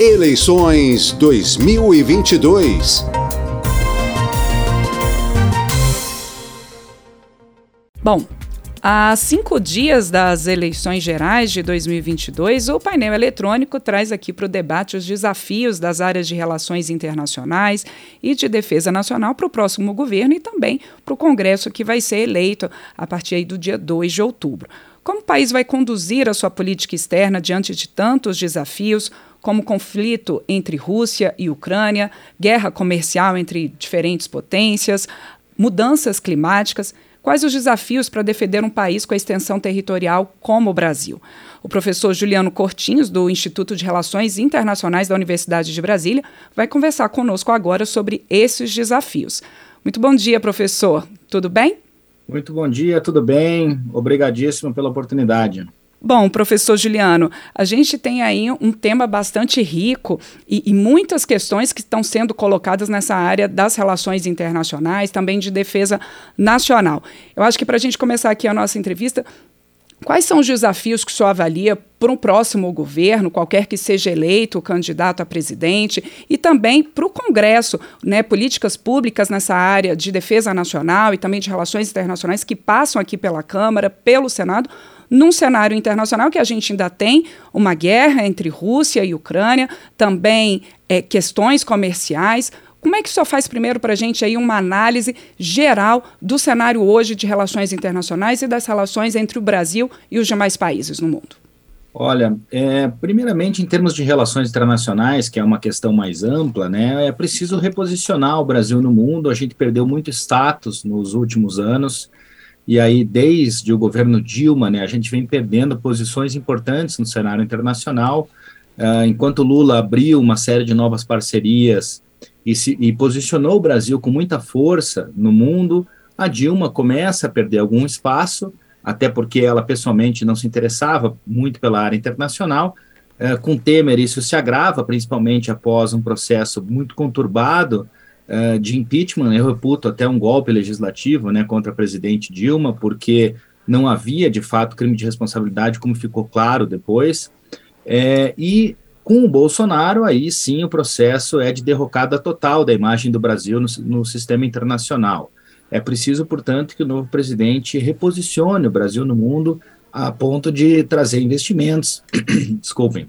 Eleições 2022. Bom, Há cinco dias das eleições gerais de 2022, o painel eletrônico traz aqui para o debate os desafios das áreas de relações internacionais e de defesa nacional para o próximo governo e também para o Congresso que vai ser eleito a partir do dia 2 de outubro. Como o país vai conduzir a sua política externa diante de tantos desafios, como conflito entre Rússia e Ucrânia, guerra comercial entre diferentes potências, mudanças climáticas? Quais os desafios para defender um país com a extensão territorial como o Brasil? O professor Juliano Cortinhos, do Instituto de Relações Internacionais da Universidade de Brasília, vai conversar conosco agora sobre esses desafios. Muito bom dia, professor. Tudo bem? Muito bom dia, tudo bem? Obrigadíssimo pela oportunidade. Bom, professor Juliano, a gente tem aí um tema bastante rico e, e, muitas questões que estão sendo colocadas nessa área das relações internacionais, também de defesa nacional. Eu acho que para a gente começar aqui a nossa entrevista, quais são os desafios que o senhor avalia para um próximo governo, qualquer que seja eleito o candidato a presidente, e também para o Congresso, né, políticas públicas nessa área de defesa nacional e também de relações internacionais que passam aqui pela Câmara, pelo Senado, num cenário internacional que a gente ainda tem uma guerra entre Rússia e Ucrânia, também é, questões comerciais. Como é que isso faz primeiro para a gente aí uma análise geral do cenário hoje de relações internacionais e das relações entre o Brasil e os demais países no mundo? Olha, é, primeiramente em termos de relações internacionais, que é uma questão mais ampla, né, é preciso reposicionar o Brasil no mundo. A gente perdeu muito status nos últimos anos. E aí, desde o governo Dilma, né, a gente vem perdendo posições importantes no cenário internacional, uh, enquanto Lula abriu uma série de novas parcerias e, se, e posicionou o Brasil com muita força no mundo, a Dilma começa a perder algum espaço, até porque ela pessoalmente não se interessava muito pela área internacional. Uh, com Temer, isso se agrava, principalmente após um processo muito conturbado uh, de impeachment, eu reputo até um golpe legislativo né, contra a presidente Dilma, porque não havia, de fato, crime de responsabilidade, como ficou claro depois. É, e com o Bolsonaro, aí sim o processo é de derrocada total da imagem do Brasil no, no sistema internacional. É preciso, portanto, que o novo presidente reposicione o Brasil no mundo a ponto de trazer investimentos, desculpem,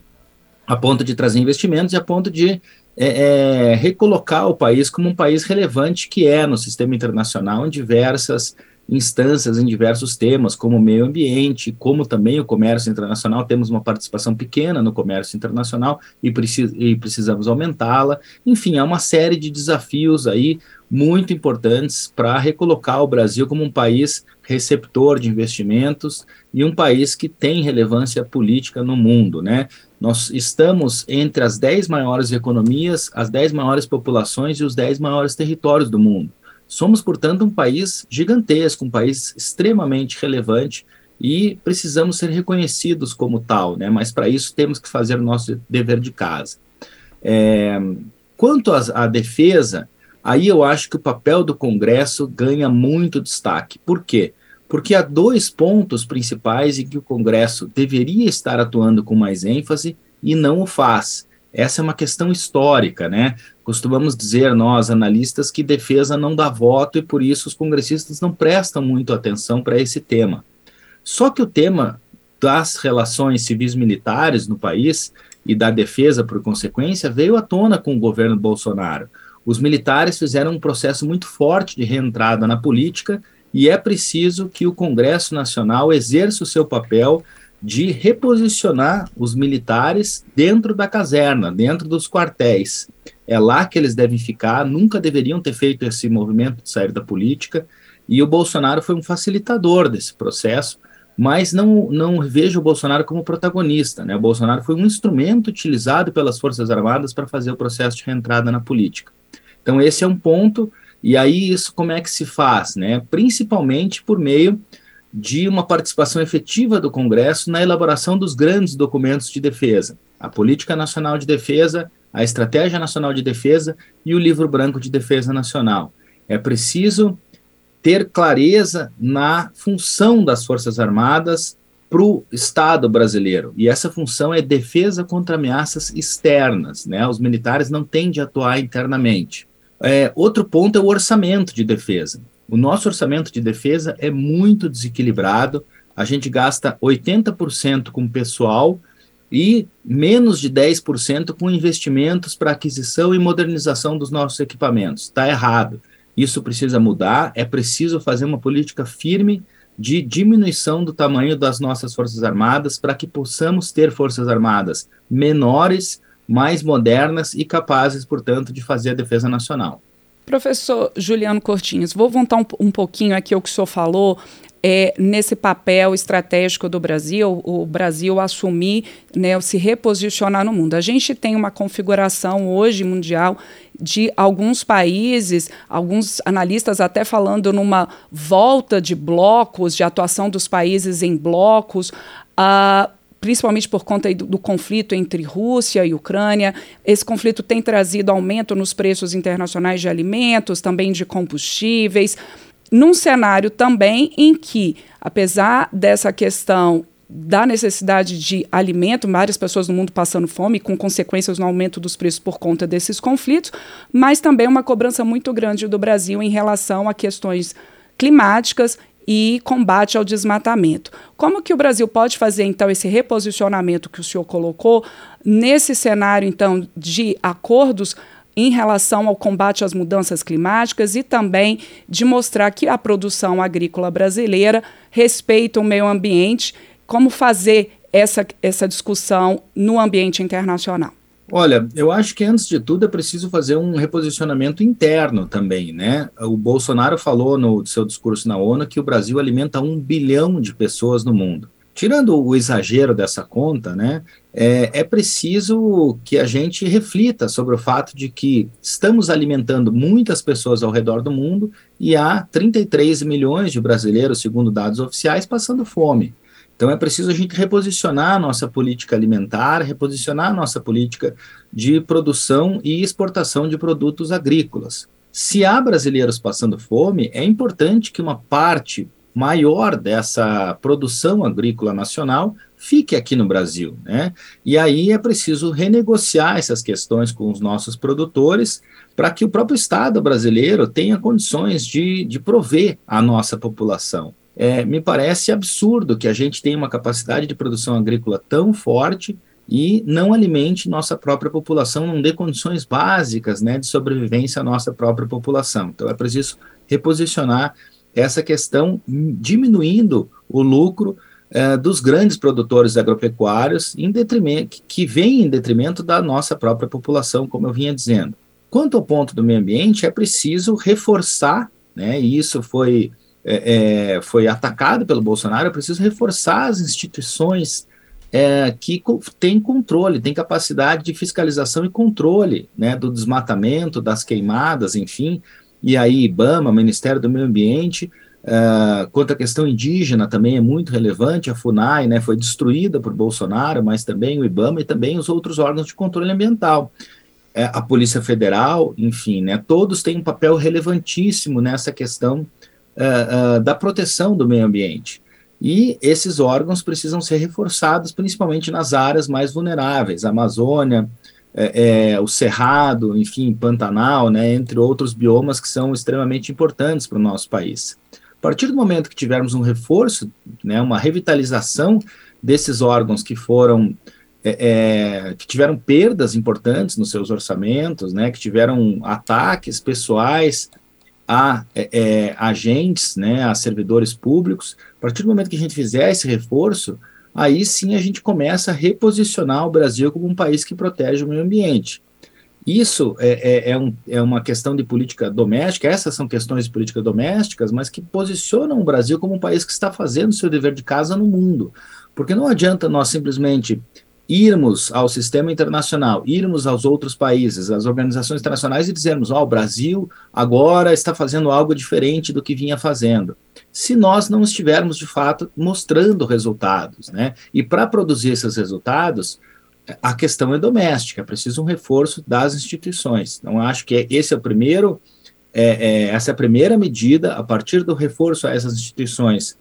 a ponto de trazer investimentos e a ponto de é, é, recolocar o país como um país relevante que é no sistema internacional em diversas instâncias, em diversos temas, como o meio ambiente, como também o comércio internacional. Temos uma participação pequena no comércio internacional e, precis e precisamos aumentá-la. Enfim, há uma série de desafios aí muito importantes para recolocar o Brasil como um país receptor de investimentos e um país que tem relevância política no mundo, né? Nós estamos entre as 10 maiores economias, as 10 maiores populações e os 10 maiores territórios do mundo. Somos, portanto, um país gigantesco, um país extremamente relevante e precisamos ser reconhecidos como tal, né? Mas para isso temos que fazer o nosso dever de casa. É, quanto à defesa, Aí eu acho que o papel do Congresso ganha muito destaque. Por quê? Porque há dois pontos principais em que o Congresso deveria estar atuando com mais ênfase e não o faz. Essa é uma questão histórica, né? Costumamos dizer, nós, analistas, que defesa não dá voto e por isso os congressistas não prestam muito atenção para esse tema. Só que o tema das relações civis militares no país e da defesa, por consequência, veio à tona com o governo Bolsonaro. Os militares fizeram um processo muito forte de reentrada na política e é preciso que o Congresso Nacional exerça o seu papel de reposicionar os militares dentro da caserna, dentro dos quartéis. É lá que eles devem ficar, nunca deveriam ter feito esse movimento de sair da política, e o Bolsonaro foi um facilitador desse processo, mas não, não vejo o Bolsonaro como protagonista. Né? O Bolsonaro foi um instrumento utilizado pelas Forças Armadas para fazer o processo de reentrada na política. Então, esse é um ponto, e aí isso como é que se faz? Né? Principalmente por meio de uma participação efetiva do Congresso na elaboração dos grandes documentos de defesa, a Política Nacional de Defesa, a Estratégia Nacional de Defesa e o Livro Branco de Defesa Nacional. É preciso ter clareza na função das Forças Armadas para o Estado brasileiro. E essa função é defesa contra ameaças externas. Né? Os militares não tendem a atuar internamente. É, outro ponto é o orçamento de defesa. O nosso orçamento de defesa é muito desequilibrado. A gente gasta 80% com pessoal e menos de 10% com investimentos para aquisição e modernização dos nossos equipamentos. Está errado. Isso precisa mudar. É preciso fazer uma política firme de diminuição do tamanho das nossas Forças Armadas para que possamos ter Forças Armadas menores, mais modernas e capazes, portanto, de fazer a defesa nacional. Professor Juliano Cortinhos, vou voltar um, um pouquinho aqui ao que o senhor falou é, nesse papel estratégico do Brasil, o Brasil assumir, né, se reposicionar no mundo. A gente tem uma configuração hoje mundial de alguns países, alguns analistas até falando numa volta de blocos, de atuação dos países em blocos. Uh, principalmente por conta do, do, conflito entre Rússia e Ucrânia. Esse conflito tem trazido aumento nos preços internacionais de alimentos, também de combustíveis num cenário também em que, apesar dessa questão da necessidade de alimento, várias pessoas no mundo passando fome, com consequências no aumento dos preços por conta desses conflitos, mas também uma cobrança muito grande do Brasil em relação a questões climáticas e combate ao desmatamento. Como que o Brasil pode fazer então esse reposicionamento que o senhor colocou nesse cenário então de acordos em relação ao combate às mudanças climáticas e também de mostrar que a produção agrícola brasileira respeita o meio ambiente, como fazer essa, essa discussão no ambiente internacional. Olha, eu acho que antes de tudo é preciso fazer um reposicionamento interno também, né? O Bolsonaro falou no seu discurso na ONU que o Brasil alimenta um bilhão de pessoas no mundo. Tirando o exagero dessa conta, né, é, é, preciso que a gente reflita sobre o fato de que estamos alimentando muitas pessoas ao redor do mundo e há 33 milhões de brasileiros, segundo dados oficiais, passando fome. Então é preciso a gente reposicionar a nossa política alimentar, reposicionar a nossa política de produção e exportação de produtos agrícolas. Se há brasileiros passando fome, é importante que uma parte maior dessa produção agrícola nacional fique aqui no Brasil, né? E aí é preciso renegociar essas questões com os nossos produtores para que o próprio Estado brasileiro tenha condições de, de prover a nossa população. É, me parece absurdo que a gente tenha uma capacidade de produção agrícola tão forte e não alimente nossa própria população, não dê condições básicas né, de sobrevivência à nossa própria população. Então é preciso reposicionar essa questão diminuindo o lucro é, dos grandes produtores agropecuários, em detrimento, que vem em detrimento da nossa própria população, como eu vinha dizendo. Quanto ao ponto do meio ambiente, é preciso reforçar, né, e isso foi, é, é, foi atacado pelo Bolsonaro, é preciso reforçar as instituições é, que têm controle, têm capacidade de fiscalização e controle né, do desmatamento, das queimadas, enfim, e aí IBAMA, Ministério do Meio Ambiente, uh, quanto à questão indígena também é muito relevante, a FUNAI né, foi destruída por Bolsonaro, mas também o IBAMA e também os outros órgãos de controle ambiental. É, a Polícia Federal, enfim, né, todos têm um papel relevantíssimo nessa questão uh, uh, da proteção do meio ambiente. E esses órgãos precisam ser reforçados, principalmente nas áreas mais vulneráveis, Amazônia, é, é, o Cerrado, enfim, Pantanal, né, entre outros biomas que são extremamente importantes para o nosso país. A partir do momento que tivermos um reforço, né, uma revitalização desses órgãos que foram é, é, que tiveram perdas importantes nos seus orçamentos, né, que tiveram ataques pessoais a é, é, agentes, né, a servidores públicos, a partir do momento que a gente fizer esse reforço, aí sim a gente começa a reposicionar o Brasil como um país que protege o meio ambiente. Isso é, é, é, um, é, uma questão de política doméstica, essas são questões de política domésticas, mas que posicionam o Brasil como um país que está fazendo seu dever de casa no mundo. Porque não adianta nós simplesmente irmos ao sistema internacional, irmos aos outros países, às organizações internacionais e dizermos: ó, oh, o Brasil agora está fazendo algo diferente do que vinha fazendo. Se nós não estivermos de fato mostrando resultados, né? E para produzir esses resultados, a questão é doméstica, precisa um reforço das instituições. Então, acho que esse é o primeiro, é, é, essa é a primeira medida, a partir do reforço a essas instituições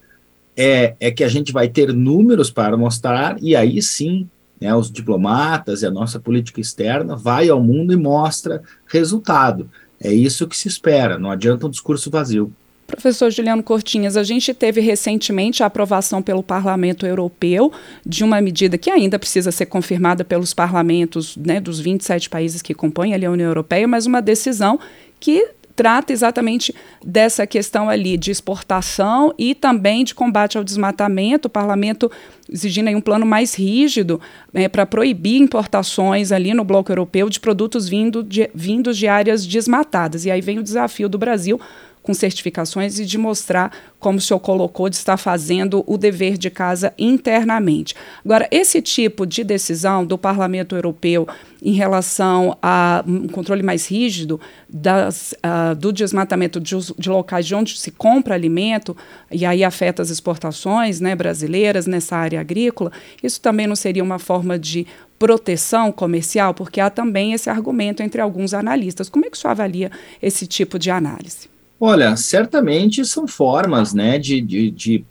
é, é que a gente vai ter números para mostrar, e aí sim, né, os diplomatas e a nossa política externa vai ao mundo e mostra resultado. É isso que se espera, não adianta um discurso vazio. Professor Juliano Cortinhas, a gente teve recentemente a aprovação pelo Parlamento Europeu de uma medida que ainda precisa ser confirmada pelos parlamentos né, dos 27 países que compõem a União Europeia, mas uma decisão que trata exatamente dessa questão ali de exportação e também de combate ao desmatamento. O parlamento exigindo um plano mais rígido é, para proibir importações ali no bloco europeu de produtos vindo de, vindos de áreas desmatadas. E aí vem o desafio do Brasil com certificações e de mostrar, como o senhor colocou, de estar fazendo o dever de casa internamente. Agora, esse tipo de decisão do Parlamento Europeu em relação a um controle mais rígido das, uh, do desmatamento de, de, locais de onde se compra alimento, e aí afeta as exportações né, brasileiras nessa área agrícola, isso também não seria uma forma de proteção comercial? Porque há também esse argumento entre alguns analistas. Como é que o senhor avalia esse tipo de análise? Olha, certamente são formas né, de, de, de,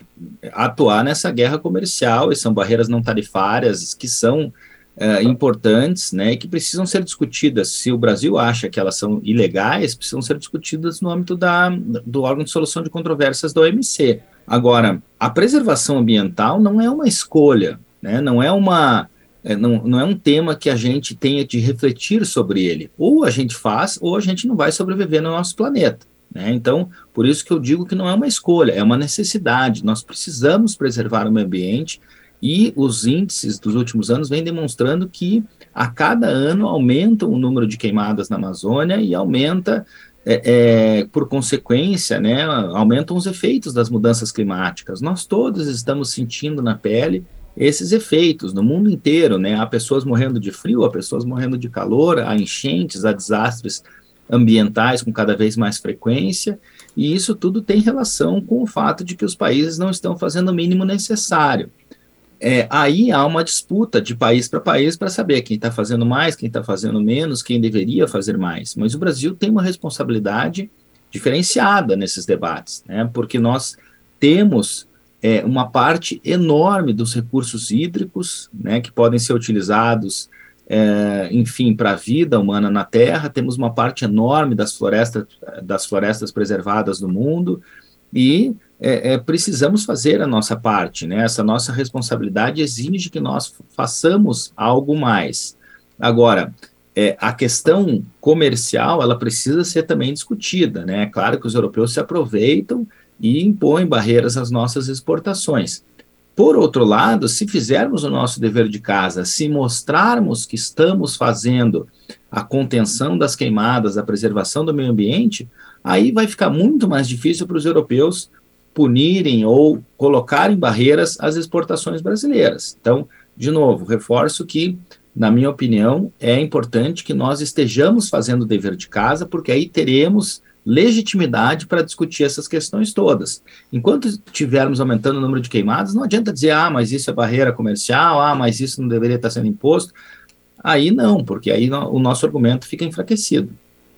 atuar nessa guerra comercial, e são barreiras não tarifárias que são uh, importantes né, e que precisam ser discutidas. Se o Brasil acha que elas são ilegais, precisam ser discutidas no âmbito da, do órgão de solução de controvérsias da OMC. Agora, a preservação ambiental não é uma escolha, né, não é uma. É, não, não é um tema que a gente tenha de refletir sobre ele. Ou a gente faz, ou a gente não vai sobreviver no nosso planeta. Né? Então, por isso que eu digo que não é uma escolha, é uma necessidade. Nós precisamos preservar o meio ambiente e os índices dos últimos anos vêm demonstrando que a cada ano aumenta o número de queimadas na Amazônia e aumenta, é, é, por consequência, né, aumentam os efeitos das mudanças climáticas. Nós todos estamos sentindo na pele esses efeitos no mundo inteiro, né? Há pessoas morrendo de frio, há pessoas morrendo de calor, há enchentes, há desastres ambientais com cada vez mais frequência, e isso tudo tem relação com o fato de que os países não estão fazendo o mínimo necessário. É, aí há uma disputa de país para país para saber quem está fazendo mais, quem está fazendo menos, quem deveria fazer mais. Mas o Brasil tem uma responsabilidade diferenciada nesses debates, né? porque nós temos é, uma parte enorme dos recursos hídricos né, que podem ser utilizados é, enfim, para a vida humana na Terra, temos uma parte enorme das florestas, das florestas preservadas no mundo e é, é, precisamos fazer a nossa parte, né? Essa nossa responsabilidade exige que nós façamos algo mais. Agora, a questão comercial, ela precisa ser também discutida, né? É claro que os europeus se aproveitam e impõem barreiras às nossas exportações. Por outro lado, se fizermos o nosso dever de casa, se mostrarmos que estamos fazendo a contenção das queimadas, a preservação do meio ambiente, aí vai ficar muito mais difícil para os europeus punirem ou colocarem barreiras às exportações brasileiras. Então, de novo, reforço que, na minha opinião, é importante que nós estejamos fazendo o dever de casa, porque aí teremos legitimidade para discutir essas questões todas. Enquanto estivermos aumentando o número de queimadas, não adianta dizer, ah, mas isso é barreira comercial, ah, mas isso não deveria estar sendo imposto. Aí não, porque aí o nosso argumento fica enfraquecido.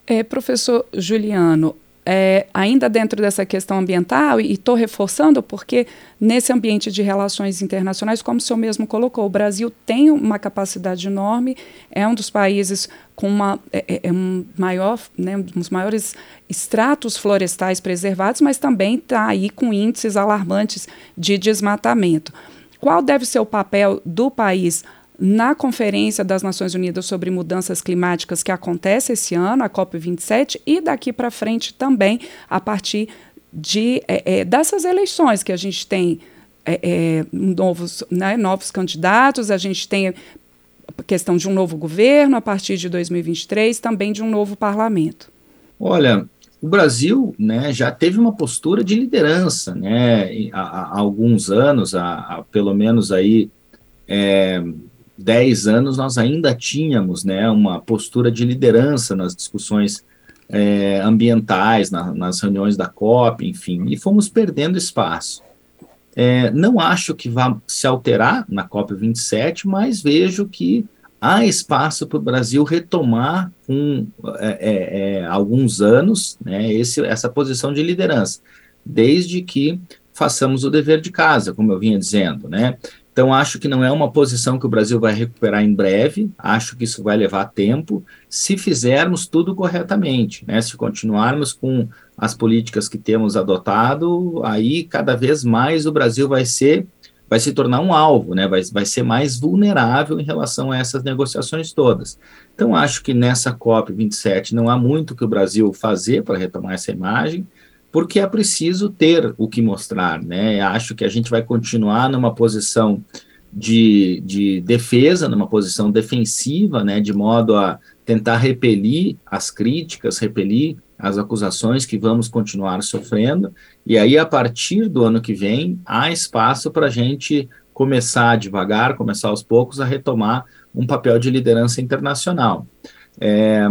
É, professor Juliano, é, ainda dentro dessa questão ambiental, e estou reforçando porque nesse ambiente de relações internacionais, como o senhor mesmo colocou, o Brasil tem uma capacidade enorme, é um dos países com uma, é, é, é um maior, né, um dos maiores estratos florestais preservados, mas também está aí com índices alarmantes de desmatamento. Qual deve ser o papel do país na Conferência das Nações Unidas sobre Mudanças Climáticas, que acontece esse ano, a COP27, e daqui para frente também, a partir de, é, é, dessas eleições que a gente tem é, é, novos, né, novos candidatos, a gente tem a questão de um novo governo a partir de 2023, também de um novo parlamento. Olha, o Brasil né, já teve uma postura de liderança né, há, há alguns anos, há, há, pelo menos aí é, 10 anos, nós ainda tínhamos né, uma postura de liderança nas discussões é, ambientais, na, nas reuniões da COP, enfim, e fomos perdendo espaço. É, não acho que vá se alterar na COP 27, mas vejo que há espaço para o Brasil retomar com é, é, é, alguns anos né, esse, essa posição de liderança, desde que façamos o dever de casa, como eu vinha dizendo, né? Então, acho que não é uma posição que o Brasil vai recuperar em breve, acho que isso vai levar tempo, se fizermos tudo corretamente, né? Se continuarmos com as políticas que temos adotado, aí cada vez mais o Brasil vai ser vai se tornar um alvo, né? vai, vai ser mais vulnerável em relação a essas negociações todas. Então, acho que nessa COP27 não há muito que o Brasil fazer para retomar essa imagem, porque é preciso ter o que mostrar. Né? Acho que a gente vai continuar numa posição de, de defesa, numa posição defensiva, né? de modo a tentar repelir as críticas, repelir as acusações que vamos continuar sofrendo, e aí, a partir do ano que vem, há espaço para a gente começar devagar, começar aos poucos a retomar um papel de liderança internacional. É,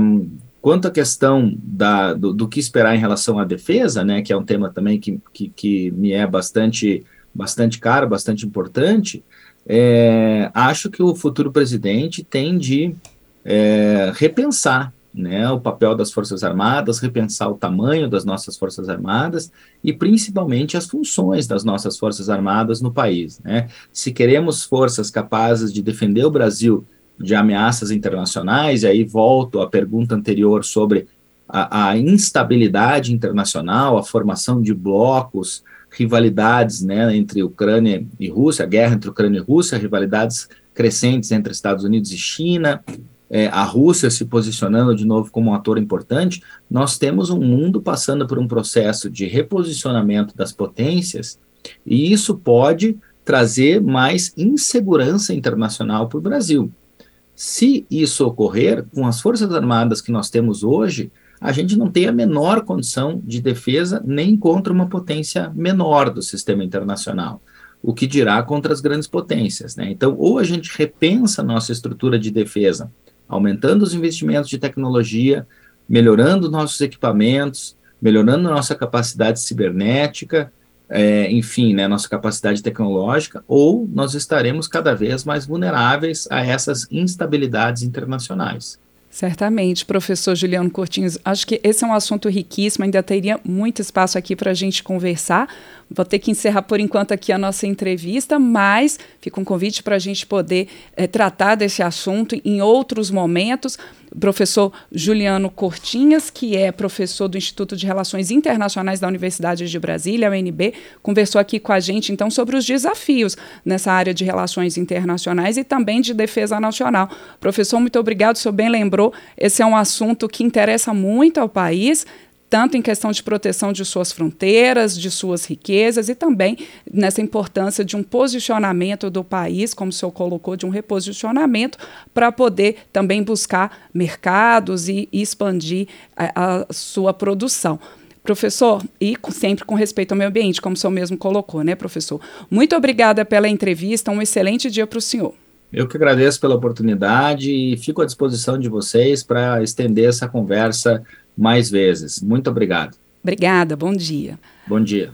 quanto à questão da, do, do, que esperar em relação à defesa, né, que é um tema também que, que, que me é bastante, bastante caro, bastante importante, é, acho que o futuro presidente tem de é, repensar né, o papel das Forças Armadas, repensar o tamanho das nossas Forças Armadas e principalmente as funções das nossas Forças Armadas no país. Né? Se queremos forças capazes de defender o Brasil de ameaças internacionais, e aí volto à pergunta anterior sobre a, a instabilidade internacional, a formação de blocos, rivalidades né, entre Ucrânia e Rússia, a guerra entre Ucrânia e Rússia, rivalidades crescentes entre Estados Unidos e China, é, a Rússia se posicionando de novo como um ator importante, nós temos um mundo passando por um processo de reposicionamento das potências, e isso pode trazer mais insegurança internacional para o Brasil. Se isso ocorrer, com as Forças Armadas que nós temos hoje, a gente não tem a menor condição de defesa nem contra uma potência menor do sistema internacional o que dirá contra as grandes potências. Né? Então, ou a gente repensa a nossa estrutura de defesa aumentando os investimentos de tecnologia, melhorando nossos equipamentos, melhorando nossa capacidade cibernética, é, enfim, né, nossa capacidade tecnológica, ou nós estaremos cada vez mais vulneráveis a essas instabilidades internacionais. Certamente, professor Juliano Cortins. Acho que esse é um assunto riquíssimo, ainda teria muito espaço aqui para a gente conversar. Vou ter que encerrar por enquanto aqui a nossa entrevista, mas fica um convite para a gente poder é, tratar desse assunto em outros momentos. O professor Juliano Cortinhas, que é professor do Instituto de Relações Internacionais da Universidade de Brasília, UNB, conversou aqui com a gente então sobre os desafios nessa área de relações internacionais e também de defesa nacional. Professor, muito obrigado, o senhor bem lembrou, esse é um assunto que interessa muito ao país tanto em questão de proteção de suas fronteiras, de suas riquezas e também nessa importância de um posicionamento do país, como o senhor colocou, de um reposicionamento para poder também buscar mercados e, e expandir a, a sua produção. Professor, e sempre com respeito ao meio ambiente, como o senhor mesmo colocou, né, professor? Muito obrigada pela entrevista, um excelente dia para o senhor. Eu que agradeço pela oportunidade e fico à disposição de vocês para estender essa conversa mais vezes. Muito obrigado. Obrigada, bom dia. Bom dia.